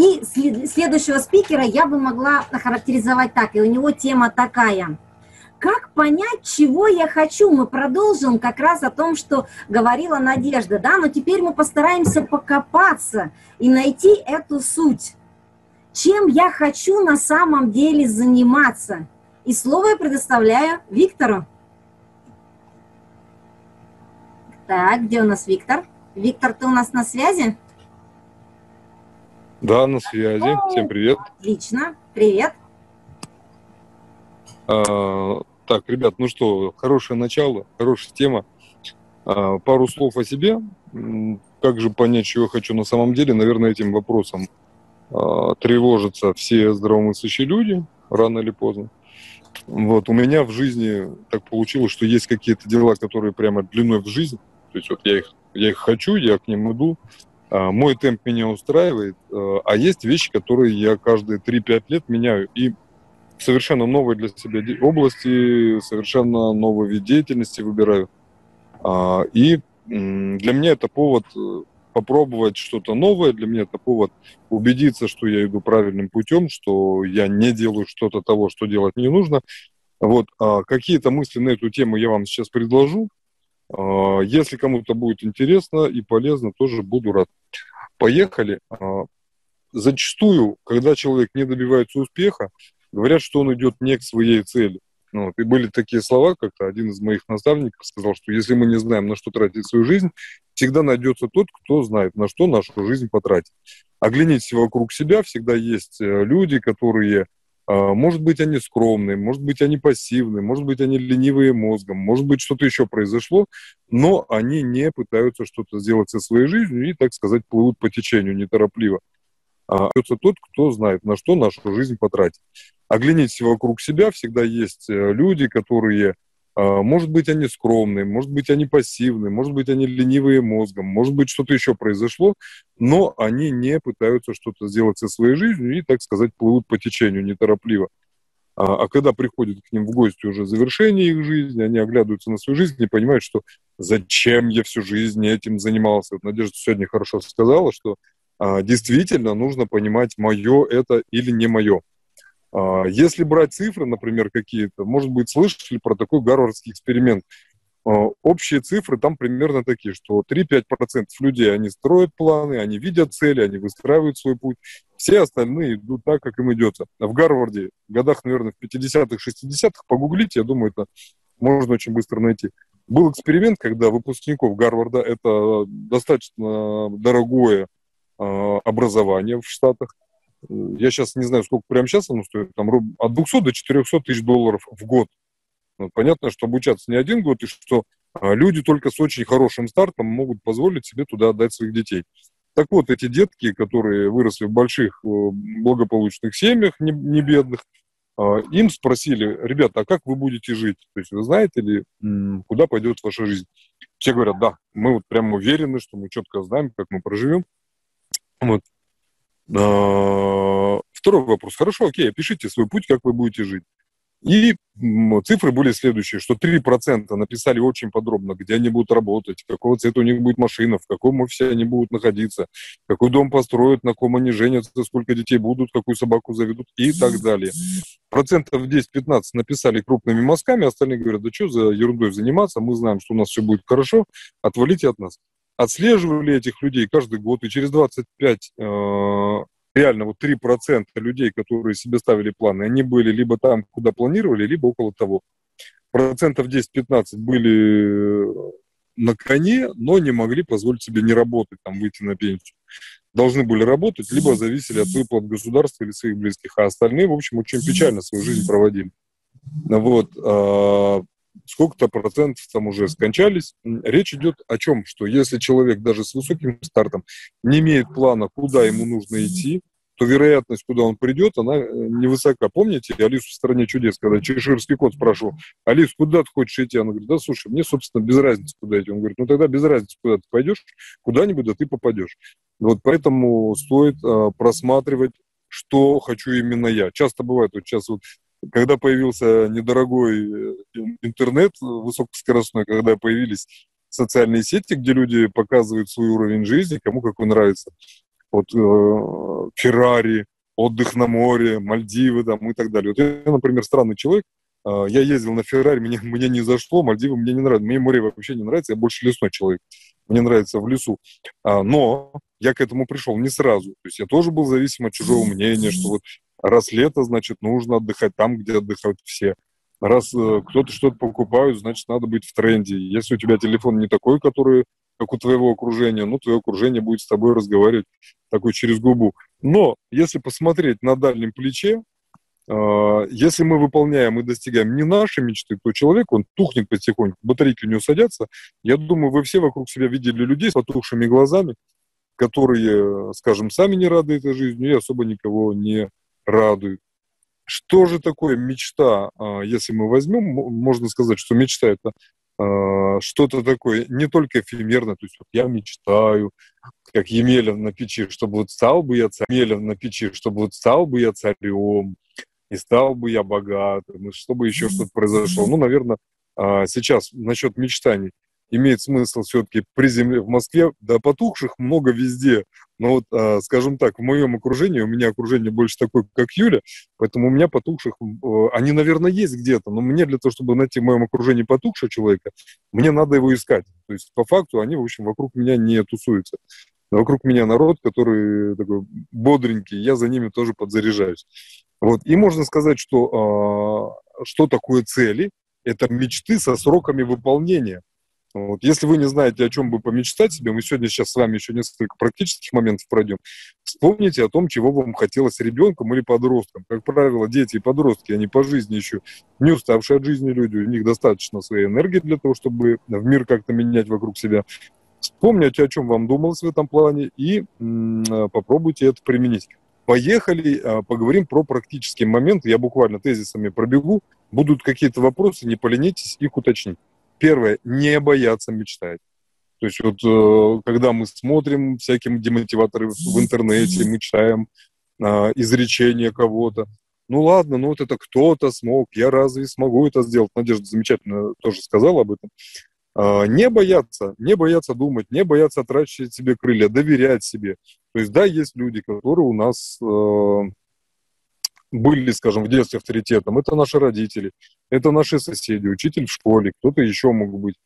И следующего спикера я бы могла охарактеризовать так, и у него тема такая. Как понять, чего я хочу? Мы продолжим как раз о том, что говорила Надежда, да, но теперь мы постараемся покопаться и найти эту суть. Чем я хочу на самом деле заниматься? И слово я предоставляю Виктору. Так, где у нас Виктор? Виктор, ты у нас на связи? Да, на связи. Всем привет. Отлично. Привет. А, так, ребят, ну что, хорошее начало, хорошая тема. А, пару слов о себе. Как же понять, чего я хочу на самом деле? Наверное, этим вопросом а, тревожатся все здравомыслящие люди, рано или поздно. Вот, у меня в жизни так получилось, что есть какие-то дела, которые прямо длиной в жизнь. То есть вот я их, я их хочу, я к ним иду, мой темп меня устраивает, а, а есть вещи, которые я каждые 3-5 лет меняю. И совершенно новые для себя области, совершенно новый вид деятельности выбираю. А, и для меня это повод э, попробовать что-то новое, для меня это повод убедиться, что я иду правильным путем, что я не делаю что-то того, что делать не нужно. Вот какие-то мысли на эту тему я вам сейчас предложу. А, если кому-то будет интересно и полезно, тоже буду рад. Поехали. А, зачастую, когда человек не добивается успеха, говорят, что он идет не к своей цели. Ну, вот, и были такие слова, как-то один из моих наставников сказал, что если мы не знаем, на что тратить свою жизнь, всегда найдется тот, кто знает, на что нашу жизнь потратить. Оглянитесь вокруг себя, всегда есть э, люди, которые может быть, они скромные, может быть, они пассивные, может быть, они ленивые мозгом, может быть, что-то еще произошло, но они не пытаются что-то сделать со своей жизнью и, так сказать, плывут по течению неторопливо. А это тот, кто знает, на что нашу жизнь потратить. Оглянитесь вокруг себя, всегда есть э, люди, которые а, может быть, они скромные, может быть, они пассивные, может быть, они ленивые мозгом, может быть, что-то еще произошло, но они не пытаются что-то сделать со своей жизнью и, так сказать, плывут по течению неторопливо. А, а когда приходит к ним в гости уже завершение их жизни, они оглядываются на свою жизнь и понимают, что зачем я всю жизнь этим занимался. Вот Надежда сегодня хорошо сказала, что а, действительно нужно понимать, мое это или не мое. А, если брать цифры, например, какие-то, может быть, слышали про такой гарвардский эксперимент. А, общие цифры там примерно такие, что 3-5% людей, они строят планы, они видят цели, они выстраивают свой путь. Все остальные идут так, как им идется. В Гарварде, в годах, наверное, в 50-х, 60-х, погуглите, я думаю, это можно очень быстро найти. Был эксперимент, когда выпускников Гарварда, это достаточно дорогое а, образование в Штатах, я сейчас не знаю, сколько прямо сейчас оно стоит, там от 200 до 400 тысяч долларов в год. Ну, понятно, что обучаться не один год, и что а, люди только с очень хорошим стартом могут позволить себе туда отдать своих детей. Так вот, эти детки, которые выросли в больших э, благополучных семьях, не, не бедных, а, им спросили, ребята, а как вы будете жить? То есть вы знаете ли, куда пойдет ваша жизнь? Все говорят, да, мы вот прям уверены, что мы четко знаем, как мы проживем. Вот. А, второй вопрос. Хорошо, окей, опишите свой путь, как вы будете жить. И цифры были следующие, что 3% написали очень подробно, где они будут работать, какого цвета у них будет машина, в каком офисе они будут находиться, какой дом построят, на ком они женятся, сколько детей будут, какую собаку заведут и так далее. Процентов 10-15 написали крупными мазками, остальные говорят, да что за ерундой заниматься, мы знаем, что у нас все будет хорошо, отвалите от нас отслеживали этих людей каждый год, и через 25, э, реально вот 3% людей, которые себе ставили планы, они были либо там, куда планировали, либо около того. Процентов 10-15 были э, на коне, но не могли позволить себе не работать, там, выйти на пенсию. Должны были работать, либо зависели от выплат государства или своих близких, а остальные, в общем, очень печально свою жизнь проводили. Вот. Сколько-то процентов там уже скончались. Речь идет о чем? Что если человек даже с высоким стартом не имеет плана, куда ему нужно идти, то вероятность, куда он придет, она э, невысока. Помните Алису в «Стране чудес», когда чеширский кот спрашивал, Алис, куда ты хочешь идти? Она говорит, да, слушай, мне, собственно, без разницы, куда идти. Он говорит, ну тогда без разницы, куда ты пойдешь, куда-нибудь, да ты попадешь. Вот поэтому стоит э, просматривать, что хочу именно я. Часто бывает, вот сейчас вот когда появился недорогой э, интернет высокоскоростной, когда появились социальные сети, где люди показывают свой уровень жизни, кому как он нравится. вот э, Феррари, отдых на море, Мальдивы там и так далее. Вот я, например, странный человек, э, я ездил на Феррари, мне, мне не зашло, Мальдивы мне не нравятся, мне море вообще не нравится, я больше лесной человек, мне нравится в лесу. А, но я к этому пришел не сразу, то есть я тоже был зависим от чужого мнения, что вот раз лето, значит, нужно отдыхать там, где отдыхают все. Раз э, кто-то что-то покупает, значит, надо быть в тренде. Если у тебя телефон не такой, который как у твоего окружения, ну, твое окружение будет с тобой разговаривать такой через губу. Но если посмотреть на дальнем плече, э, если мы выполняем и достигаем не наши мечты, то человек, он тухнет потихоньку, батарейки у него садятся. Я думаю, вы все вокруг себя видели людей с потухшими глазами, которые, скажем, сами не рады этой жизни и особо никого не радуют. Что же такое мечта? А, если мы возьмем, можно сказать, что мечта это а, что-то такое не только эфемерно, то есть вот я мечтаю, как Емеля на печи, чтобы вот стал бы я царем, Емеля на печи, чтобы вот стал бы я царем, и стал бы я богатым, и чтобы еще что-то произошло. Ну, наверное, а, сейчас насчет мечтаний имеет смысл все-таки приземлить в Москве, да потухших много везде, но вот, э, скажем так, в моем окружении, у меня окружение больше такое, как Юля, поэтому у меня потухших, э, они, наверное, есть где-то, но мне для того, чтобы найти в моем окружении потухшего человека, мне надо его искать. То есть, по факту, они, в общем, вокруг меня не тусуются. Вокруг меня народ, который такой бодренький, я за ними тоже подзаряжаюсь. Вот. И можно сказать, что э, что такое цели? Это мечты со сроками выполнения. Вот. Если вы не знаете, о чем бы помечтать себе, мы сегодня сейчас с вами еще несколько практических моментов пройдем. Вспомните о том, чего вам хотелось ребенком или подростком. Как правило, дети и подростки, они по жизни еще не уставшие от жизни люди, у них достаточно своей энергии для того, чтобы в мир как-то менять вокруг себя. Вспомните, о чем вам думалось в этом плане, и м- попробуйте это применить. Поехали, а, поговорим про практические моменты. Я буквально тезисами пробегу. Будут какие-то вопросы, не поленитесь их уточнить. Первое, не бояться мечтать. То есть вот э, когда мы смотрим всякие демотиваторы в интернете, мы читаем э, изречения кого-то, ну ладно, ну вот это кто-то смог, я разве смогу это сделать? Надежда замечательно тоже сказала об этом. Э, не бояться, не бояться думать, не бояться отращивать себе крылья, доверять себе. То есть да, есть люди, которые у нас э, были, скажем, в детстве авторитетом, это наши родители, это наши соседи, учитель в школе, кто-то еще мог быть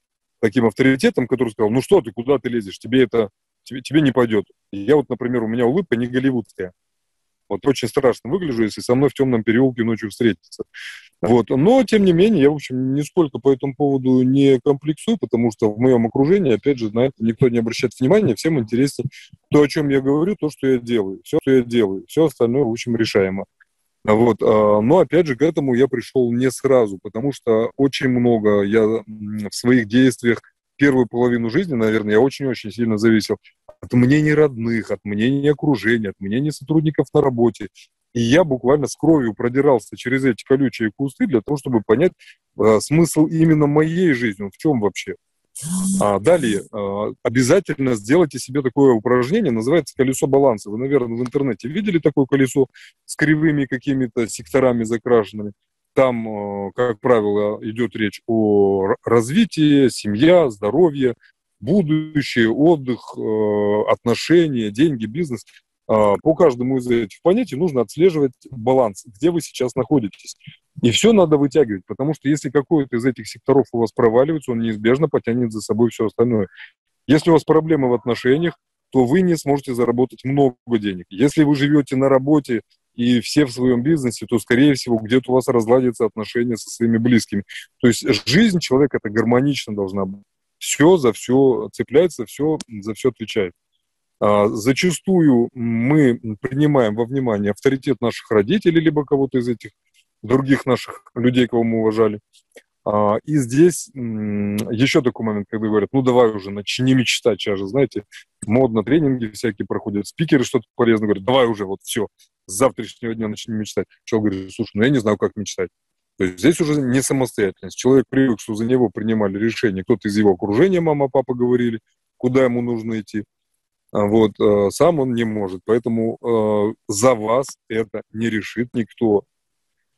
таким авторитетом, который сказал, ну что ты, куда ты лезешь, тебе это, тебе, тебе не пойдет. Я вот, например, у меня улыбка не голливудская. Вот очень страшно выгляжу, если со мной в темном переулке ночью встретиться. Вот. Но, тем не менее, я, в общем, нисколько по этому поводу не комплексую, потому что в моем окружении, опять же, на это никто не обращает внимания, всем интересно то, о чем я говорю, то, что я делаю, все, что я делаю, все остальное, в общем, решаемо. Вот. А, но, опять же, к этому я пришел не сразу, потому что очень много я в своих действиях первую половину жизни, наверное, я очень-очень сильно зависел от мнений родных, от мнений окружения, от мнений сотрудников на работе. И я буквально с кровью продирался через эти колючие кусты для того, чтобы понять э, смысл именно моей жизни, в чем вообще. А далее, а, обязательно сделайте себе такое упражнение, называется колесо баланса. Вы, наверное, в интернете видели такое колесо с кривыми какими-то секторами закрашенными. Там, а, как правило, идет речь о развитии, семья, здоровье, будущее, отдых, а, отношения, деньги, бизнес. По каждому из этих понятий нужно отслеживать баланс, где вы сейчас находитесь. И все надо вытягивать, потому что если какой-то из этих секторов у вас проваливается, он неизбежно потянет за собой все остальное. Если у вас проблемы в отношениях, то вы не сможете заработать много денег. Если вы живете на работе и все в своем бизнесе, то, скорее всего, где-то у вас разладятся отношения со своими близкими. То есть жизнь человека это гармонично должна быть. Все за все цепляется, все за все отвечает. А, зачастую мы принимаем во внимание авторитет наших родителей, либо кого-то из этих других наших людей, кого мы уважали. А, и здесь еще такой момент, когда говорят, ну давай уже, начни мечтать. Сейчас же, знаете, модно тренинги всякие проходят, спикеры что-то полезное говорят, давай уже, вот все, с завтрашнего дня начни мечтать. Человек говорит, слушай, ну я не знаю, как мечтать. То есть здесь уже не самостоятельность. Человек привык, что за него принимали решения. Кто-то из его окружения, мама, папа говорили, куда ему нужно идти. А вот, э, сам он не может. Поэтому э, за вас это не решит никто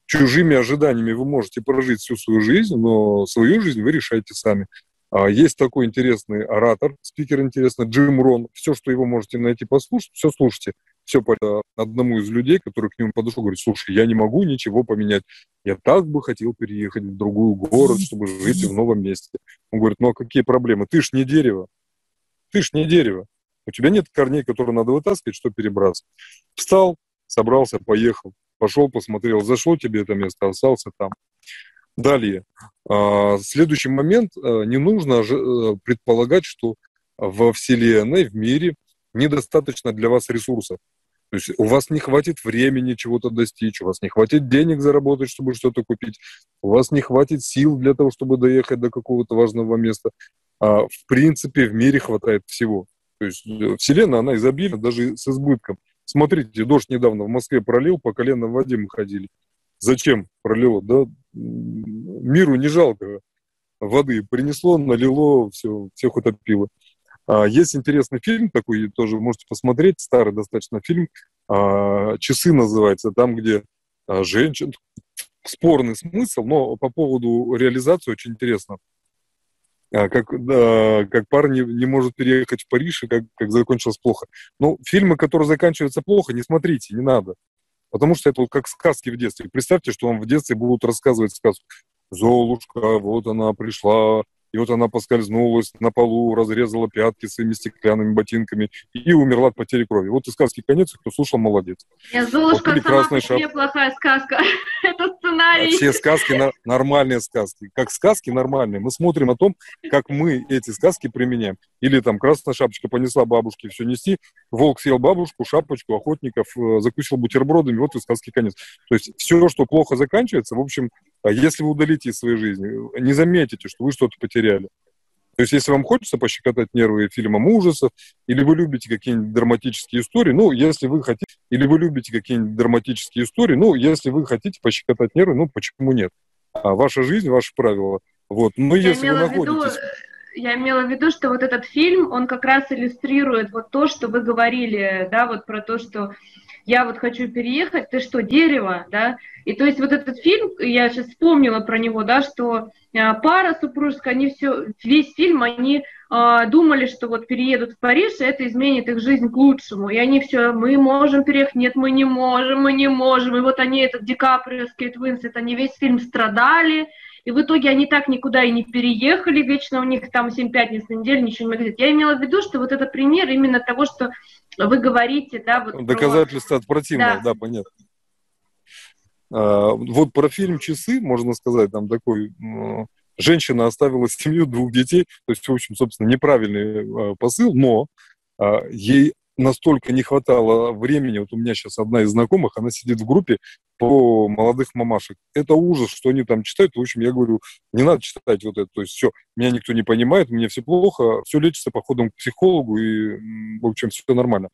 чужими ожиданиями вы можете прожить всю свою жизнь, но свою жизнь вы решаете сами. А, есть такой интересный оратор, спикер интересный, Джим Рон. Все, что его можете найти послушать, все слушайте. Все по одному из людей, который к нему подошел, говорит, слушай, я не могу ничего поменять. Я так бы хотел переехать в другой город, чтобы жить в новом месте. Он говорит, ну а какие проблемы? Ты ж не дерево. Ты ж не дерево. У тебя нет корней, которые надо вытаскивать, что перебраться. Встал, собрался, поехал. Пошел, посмотрел, зашло тебе это место, остался там. Далее. А, следующий момент. А, не нужно э, предполагать, что во Вселенной, в мире недостаточно для вас ресурсов. То есть у вас не хватит времени чего-то достичь, у вас не хватит денег заработать, чтобы что-то купить, у вас не хватит сил для того, чтобы доехать до какого-то важного места. А в принципе, в мире хватает всего. То есть э, Вселенная, она изобильна даже с избытком. Смотрите, дождь недавно в Москве пролил, по колено в воде мы ходили. Зачем пролило? Да миру не жалко воды. Принесло, налило, все, всех утопило. А, есть интересный фильм такой, тоже можете посмотреть, старый достаточно фильм. А, «Часы» называется, там, где а, женщин... Спорный смысл, но по поводу реализации очень интересно. Как, да, как парень не, не может переехать в Париж, и как, как закончилось плохо. Ну, фильмы, которые заканчиваются плохо, не смотрите, не надо. Потому что это вот как сказки в детстве. Представьте, что вам в детстве будут рассказывать сказку. Золушка, вот она пришла, и вот она поскользнулась на полу, разрезала пятки своими стеклянными ботинками и умерла от потери крови. Вот и сказки конец, кто слушал, молодец. Я Золушка вот, сама по себе плохая сказка. Это сценарий. Все сказки нормальные сказки. Как сказки нормальные. Мы смотрим о том, как мы эти сказки применяем. Или там красная шапочка понесла бабушке все нести, волк съел бабушку, шапочку, охотников, э, закусил бутербродами, вот и сказки конец. То есть все, что плохо заканчивается, в общем, если вы удалите из своей жизни, не заметите, что вы что-то потеряли. То есть, если вам хочется пощекотать нервы фильмом ужасов, или вы любите какие-нибудь драматические истории, ну, если вы хотите, или вы любите какие-нибудь драматические истории, ну, если вы хотите пощекотать нервы, ну, почему нет? А ваша жизнь, ваши правила. Вот. Но я если вы находитесь... Виду, я имела в виду, что вот этот фильм, он как раз иллюстрирует вот то, что вы говорили, да, вот про то, что я вот хочу переехать, ты что, дерево, да? И то есть вот этот фильм, я сейчас вспомнила про него, да, что а, пара супружеская, они все, весь фильм, они э, думали, что вот переедут в Париж, и это изменит их жизнь к лучшему. И они все, мы можем переехать, нет, мы не можем, мы не можем. И вот они, этот Ди Каприо, Скейт Уинслет, они весь фильм страдали, и в итоге они так никуда и не переехали, вечно у них там 7 пятниц на неделю ничего не говорит. Я имела в виду, что вот это пример именно того, что вы говорите, да, вот Доказательство про... от противного, да, да понятно. А, вот про фильм «Часы», можно сказать, там такой... Женщина оставила семью двух детей, то есть, в общем, собственно, неправильный а, посыл, но а, ей настолько не хватало времени. Вот у меня сейчас одна из знакомых, она сидит в группе по молодых мамашек. Это ужас, что они там читают. В общем, я говорю, не надо читать вот это. То есть все, меня никто не понимает, мне все плохо, все лечится походом к психологу, и, в общем, все нормально.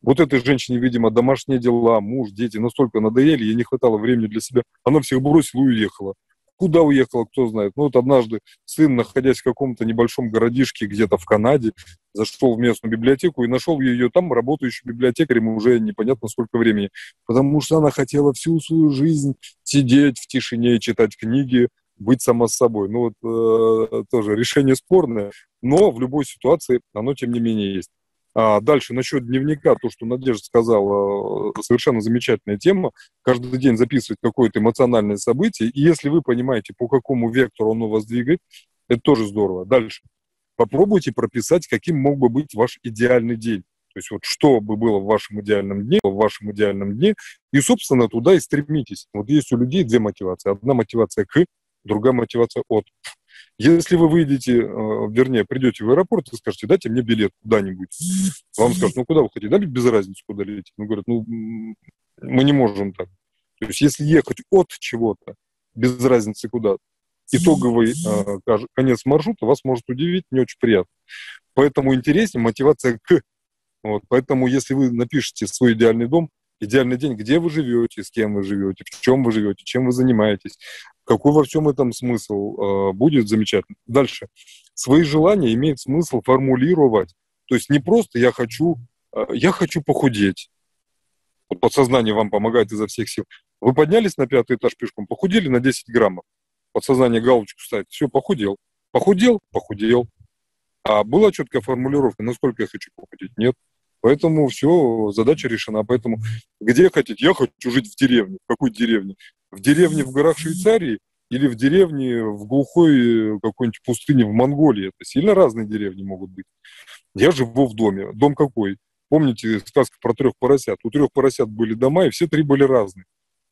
Вот этой женщине, видимо, домашние дела, муж, дети настолько надоели, ей не хватало времени для себя. Она всех бросила и уехала. Куда уехала, кто знает. Ну вот однажды сын, находясь в каком-то небольшом городишке где-то в Канаде, зашел в местную библиотеку и нашел ее там, работающую библиотекарем уже непонятно сколько времени. Потому что она хотела всю свою жизнь сидеть в тишине, читать книги, быть сама собой. Ну вот э, тоже решение спорное, но в любой ситуации оно тем не менее есть. А дальше насчет дневника, то, что Надежда сказала, э, совершенно замечательная тема. Каждый день записывать какое-то эмоциональное событие. И если вы понимаете, по какому вектору оно вас двигает, это тоже здорово. Дальше. Попробуйте прописать, каким мог бы быть ваш идеальный день. То есть вот что бы было в вашем идеальном дне, в вашем идеальном дне, и, собственно, туда и стремитесь. Вот есть у людей две мотивации. Одна мотивация к, другая мотивация от. Если вы выйдете, э, вернее, придете в аэропорт и скажете, дайте мне билет куда-нибудь, вам скажут, ну куда вы хотите? Да, без разницы, куда лететь. Ну, говорят, ну, мы не можем так. То есть если ехать от чего-то, без разницы куда, итоговый э, конец маршрута вас может удивить, не очень приятно. Поэтому интереснее мотивация к. Вот, поэтому если вы напишете свой идеальный дом, идеальный день, где вы живете, с кем вы живете, в чем вы живете, чем вы занимаетесь, какой во всем этом смысл, э, будет замечательно. Дальше. Свои желания имеет смысл формулировать. То есть не просто я хочу, э, я хочу похудеть. Вот подсознание вам помогает изо всех сил. Вы поднялись на пятый этаж пешком, похудели на 10 граммов. Подсознание галочку ставит, все, похудел. Похудел? Похудел. А была четкая формулировка, насколько я хочу похудеть? Нет. Поэтому все, задача решена. Поэтому где хотите? Я хочу жить в деревне. В какой деревне? В деревне в горах Швейцарии или в деревне в глухой э, какой-нибудь пустыне в Монголии. Это сильно разные деревни могут быть. Я живу в доме. Дом какой? Помните сказку про трех поросят? У трех поросят были дома, и все три были разные.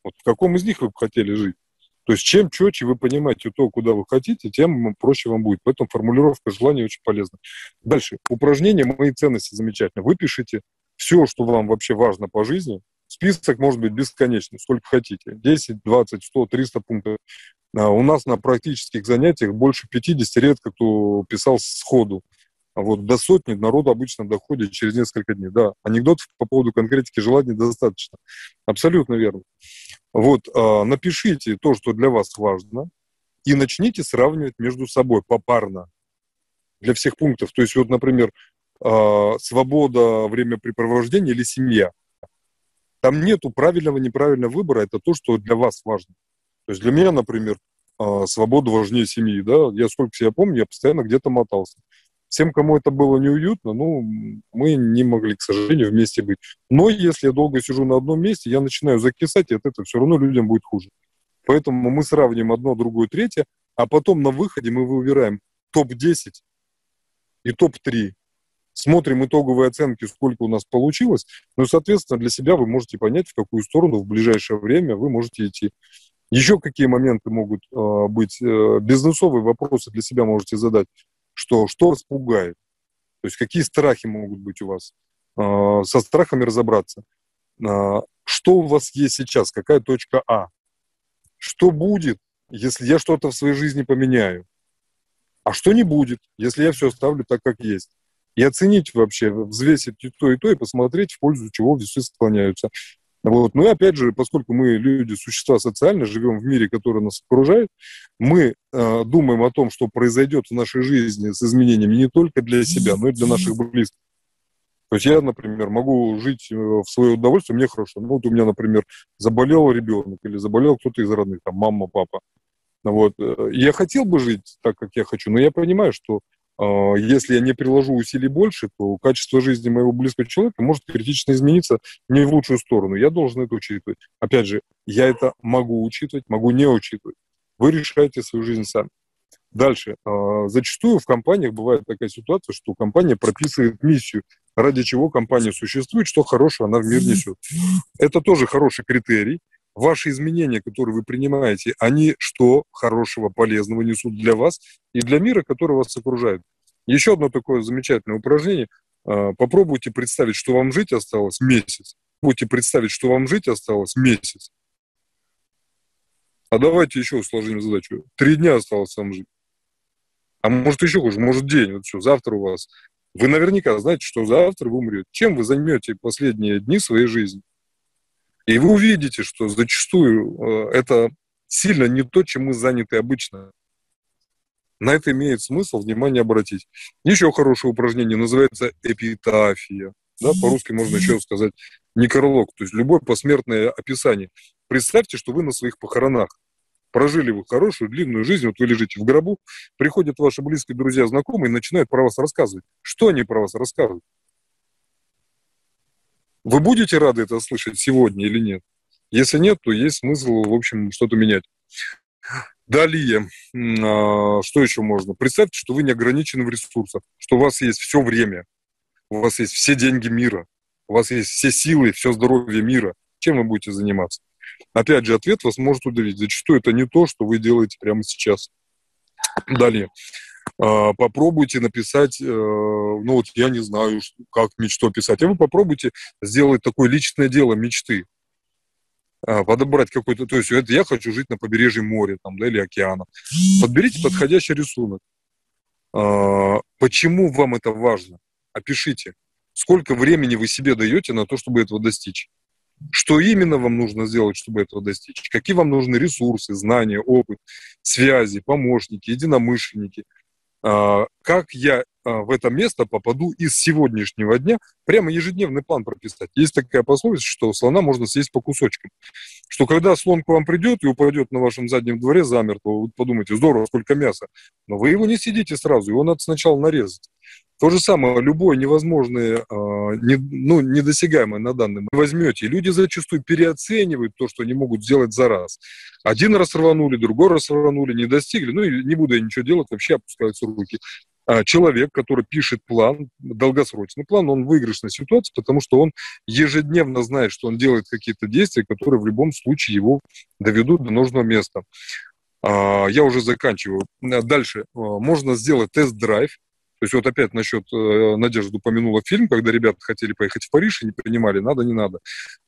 Вот в каком из них вы бы хотели жить? То есть чем четче вы понимаете то, куда вы хотите, тем проще вам будет. Поэтому формулировка желания очень полезна. Дальше. Упражнение «Мои ценности» замечательно. Вы пишите все, что вам вообще важно по жизни. Список может быть бесконечный, сколько хотите. 10, 20, 100, 300 пунктов. А у нас на практических занятиях больше 50 редко кто писал сходу. А вот до сотни народ обычно доходит через несколько дней. Да, анекдотов по поводу конкретики желаний достаточно. Абсолютно верно. Вот, э, напишите то, что для вас важно, и начните сравнивать между собой попарно для всех пунктов. То есть, вот, например, э, свобода, времяпрепровождения или семья. Там нету правильного, неправильного выбора, это то, что для вас важно. То есть для меня, например, э, свобода важнее семьи, да, я сколько себя помню, я постоянно где-то мотался. Всем, кому это было неуютно, ну, мы не могли, к сожалению, вместе быть. Но если я долго сижу на одном месте, я начинаю закисать, и от этого все равно людям будет хуже. Поэтому мы сравним одно, другое, третье, а потом на выходе мы выбираем топ-10 и топ-3. Смотрим итоговые оценки, сколько у нас получилось. Ну и, соответственно, для себя вы можете понять, в какую сторону в ближайшее время вы можете идти. Еще какие моменты могут э, быть? Э, бизнесовые вопросы для себя можете задать что, что вас пугает, то есть какие страхи могут быть у вас, а, со страхами разобраться, а, что у вас есть сейчас, какая точка А, что будет, если я что-то в своей жизни поменяю, а что не будет, если я все оставлю так, как есть. И оценить вообще, взвесить и то, и то, и посмотреть, в пользу чего весы склоняются. Вот. Ну и опять же, поскольку мы люди, существа социальные, живем в мире, который нас окружает, мы э, думаем о том, что произойдет в нашей жизни с изменениями не только для себя, но и для наших близких. То есть я, например, могу жить э, в свое удовольствие, мне хорошо. Ну вот у меня, например, заболел ребенок или заболел кто-то из родных, там мама, папа. Вот. Э, я хотел бы жить так, как я хочу, но я понимаю, что если я не приложу усилий больше, то качество жизни моего близкого человека может критично измениться не в лучшую сторону. Я должен это учитывать. Опять же, я это могу учитывать, могу не учитывать. Вы решаете свою жизнь сами. Дальше. А, зачастую в компаниях бывает такая ситуация, что компания прописывает миссию, ради чего компания существует, что хорошего она в мир несет. Это тоже хороший критерий ваши изменения, которые вы принимаете, они что хорошего, полезного несут для вас и для мира, который вас окружает. Еще одно такое замечательное упражнение. А, попробуйте представить, что вам жить осталось месяц. Попробуйте представить, что вам жить осталось месяц. А давайте еще усложним задачу. Три дня осталось вам жить. А может еще хуже, может день. Вот все, завтра у вас. Вы наверняка знаете, что завтра вы умрете. Чем вы займете последние дни своей жизни? И вы увидите, что зачастую э, это сильно не то, чем мы заняты обычно. На это имеет смысл внимание обратить. Еще хорошее упражнение называется эпитафия. Да, по-русски можно еще сказать некролог, то есть любое посмертное описание. Представьте, что вы на своих похоронах. Прожили вы хорошую, длинную жизнь, вот вы лежите в гробу, приходят ваши близкие друзья, знакомые и начинают про вас рассказывать. Что они про вас рассказывают? Вы будете рады это слышать сегодня или нет? Если нет, то есть смысл, в общем, что-то менять. Далее, а, что еще можно? Представьте, что вы не ограничены в ресурсах, что у вас есть все время, у вас есть все деньги мира, у вас есть все силы, все здоровье мира. Чем вы будете заниматься? Опять же, ответ вас может удивить. Зачастую это не то, что вы делаете прямо сейчас. Далее. А, попробуйте написать, э, ну вот я не знаю, как мечту писать, а вы попробуйте сделать такое личное дело мечты. А, подобрать какой-то, то есть это я хочу жить на побережье моря там, да, или океана. Подберите подходящий рисунок. А, почему вам это важно? Опишите. Сколько времени вы себе даете на то, чтобы этого достичь? Что именно вам нужно сделать, чтобы этого достичь? Какие вам нужны ресурсы, знания, опыт, связи, помощники, единомышленники – как я а, в это место попаду из сегодняшнего дня, прямо ежедневный план прописать. Есть такая пословица, что слона можно съесть по кусочкам. Что когда слон к вам придет и упадет на вашем заднем дворе замертво, вы подумаете, здорово, сколько мяса. Но вы его не съедите сразу, его надо сначала нарезать. То же самое, любое невозможное, а, не, ну, недосягаемое на данный момент возьмете. Люди зачастую переоценивают то, что они могут сделать за раз. Один раз рванули, другой раз рванули, не достигли, ну и не буду я ничего делать, вообще опускаются руки. А, человек, который пишет план, долгосрочный план, он в выигрышной ситуации, потому что он ежедневно знает, что он делает какие-то действия, которые в любом случае его доведут до нужного места. А, я уже заканчиваю. Дальше. Можно сделать тест-драйв то есть вот опять насчет э, Надежды упомянула фильм, когда ребята хотели поехать в Париж и не принимали, надо, не надо.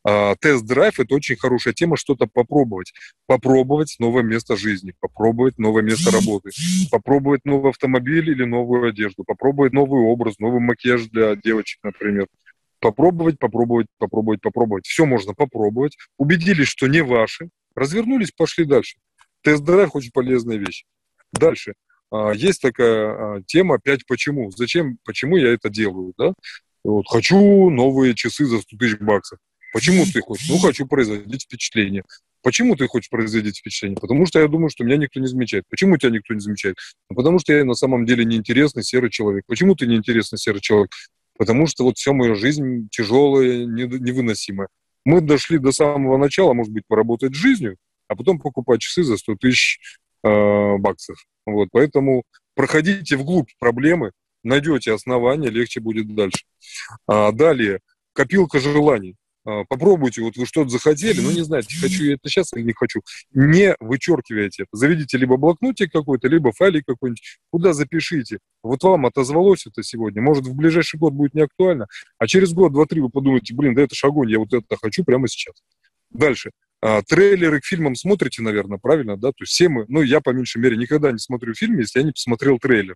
А, тест-драйв – это очень хорошая тема, что-то попробовать. Попробовать новое место жизни, попробовать новое место работы, попробовать новый автомобиль или новую одежду, попробовать новый образ, новый макияж для девочек, например. Попробовать, попробовать, попробовать, попробовать. Все можно попробовать. Убедились, что не ваши. Развернулись, пошли дальше. Тест-драйв – очень полезная вещь. Дальше. А, есть такая а, тема «пять почему». Зачем, почему я это делаю, да? Вот, хочу новые часы за 100 тысяч баксов. Почему ты хочешь? Ну, хочу производить впечатление. Почему ты хочешь производить впечатление? Потому что я думаю, что меня никто не замечает. Почему тебя никто не замечает? Ну, потому что я на самом деле неинтересный серый человек. Почему ты неинтересный серый человек? Потому что вот вся моя жизнь тяжелая, невыносимая. Мы дошли до самого начала, может быть, поработать жизнью, а потом покупать часы за 100 тысяч э, баксов. Вот, поэтому проходите вглубь проблемы, найдете основания, легче будет дальше. А, далее, копилка желаний. А, попробуйте, вот вы что-то захотели, но не знаете, хочу я это сейчас или не хочу. Не вычеркивайте это. Заведите либо блокнотик какой-то, либо файлик какой-нибудь, куда запишите. Вот вам отозвалось это сегодня, может, в ближайший год будет не актуально, а через год, два, три вы подумаете, блин, да это ж я вот это хочу прямо сейчас. Дальше. А, трейлеры к фильмам смотрите, наверное, правильно, да? То есть все мы, ну, я, по меньшей мере, никогда не смотрю фильм, если я не посмотрел трейлер.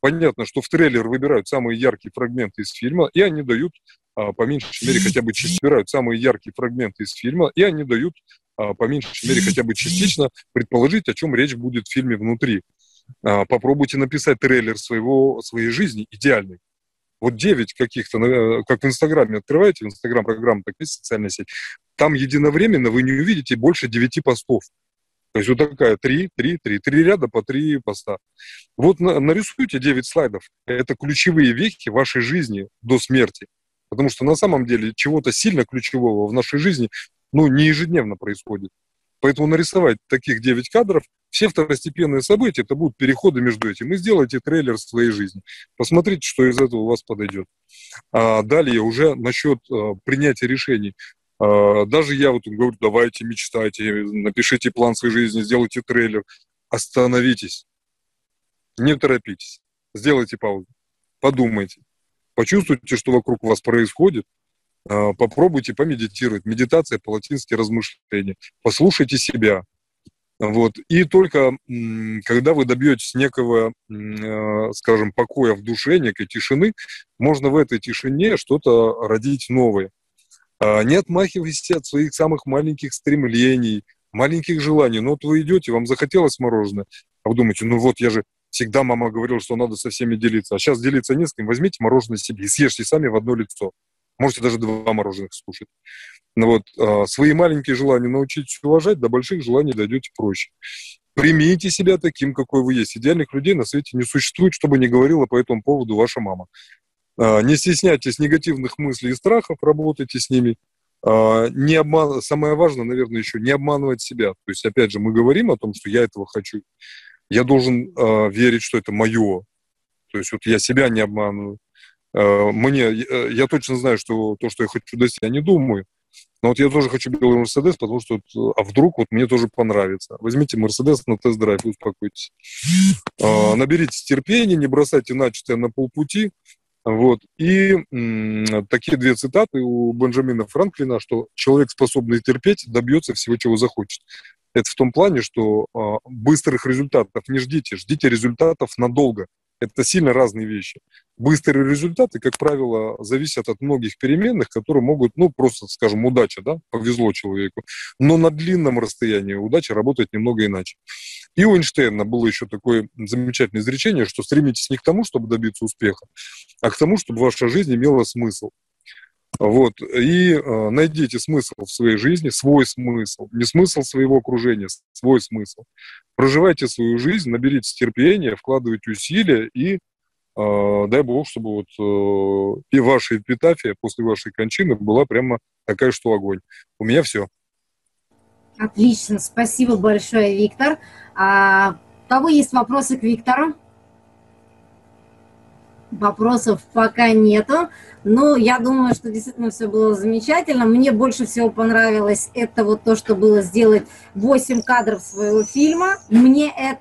Понятно, что в трейлер выбирают самые яркие фрагменты из фильма, и они дают, а, по меньшей мере, хотя бы частично, выбирают самые яркие фрагменты из фильма, и они дают, а, по меньшей мере, хотя бы частично предположить, о чем речь будет в фильме внутри. Попробуйте написать трейлер своего, своей жизни идеальный вот 9 каких-то, как в Инстаграме открываете, Инстаграм программа так есть социальная сеть, там единовременно вы не увидите больше 9 постов. То есть вот такая 3, 3, 3, 3 ряда по 3 поста. Вот нарисуйте 9 слайдов. Это ключевые вехи вашей жизни до смерти. Потому что на самом деле чего-то сильно ключевого в нашей жизни ну, не ежедневно происходит. Поэтому нарисовать таких 9 кадров, все второстепенные события, это будут переходы между этим. И сделайте трейлер своей жизни. Посмотрите, что из этого у вас подойдет. А далее уже насчет а, принятия решений. А, даже я вот говорю, давайте мечтайте, напишите план своей жизни, сделайте трейлер. Остановитесь. Не торопитесь. Сделайте паузу. Подумайте. Почувствуйте, что вокруг вас происходит. А, попробуйте помедитировать. Медитация по-латински размышления. Послушайте себя. Вот. И только когда вы добьетесь некого, а, скажем, покоя в душе, некой тишины, можно в этой тишине что-то родить новое. А, не отмахивайтесь от своих самых маленьких стремлений, маленьких желаний. Ну вот вы идете, вам захотелось мороженое, а вы думаете, ну вот я же всегда мама говорила, что надо со всеми делиться. А сейчас делиться не с кем. Возьмите мороженое себе и съешьте сами в одно лицо. Можете даже два мороженых скушать. Но ну вот, а, свои маленькие желания научитесь уважать, до больших желаний дойдете проще. Примите себя таким, какой вы есть. Идеальных людей на свете не существует, чтобы не говорила по этому поводу ваша мама. А, не стесняйтесь негативных мыслей и страхов, работайте с ними. А, не обман... Самое важное, наверное, еще не обманывать себя. То есть, опять же, мы говорим о том, что я этого хочу. Я должен э, верить, что это мое. То есть вот я себя не обманываю. Мне, э, я точно знаю, что то, что я хочу достичь, я не думаю. Но вот я тоже хочу белый Мерседес, потому что, вот, а вдруг вот мне тоже понравится. Возьмите Мерседес на тест-драйв, успокойтесь. Э, наберитесь терпения, не бросайте начатое на полпути. Вот. И м, такие две цитаты у Бенджамина Франклина, что человек, способный терпеть, добьется всего, чего захочет. Это в том плане, что э, быстрых результатов не ждите, ждите результатов надолго. Это сильно разные вещи. Быстрые результаты, как правило, зависят от многих переменных, которые могут, ну, просто, скажем, удача, да, повезло человеку. Но на длинном расстоянии удача работает немного иначе. И у Эйнштейна было еще такое замечательное изречение, что стремитесь не к тому, чтобы добиться успеха, а к тому, чтобы ваша жизнь имела смысл. Вот. И э, найдите смысл в своей жизни, свой смысл. Не смысл своего окружения, свой смысл. Проживайте свою жизнь, наберитесь терпения, вкладывайте усилия и э, дай бог, чтобы вот э, и ваша эпитафия после вашей кончины была прямо такая, что огонь. У меня все. Отлично, спасибо большое, Виктор. А, у кого есть вопросы к Виктору? Вопросов пока нету. Но я думаю, что действительно все было замечательно. Мне больше всего понравилось это вот то, что было сделать 8 кадров своего фильма. Мне это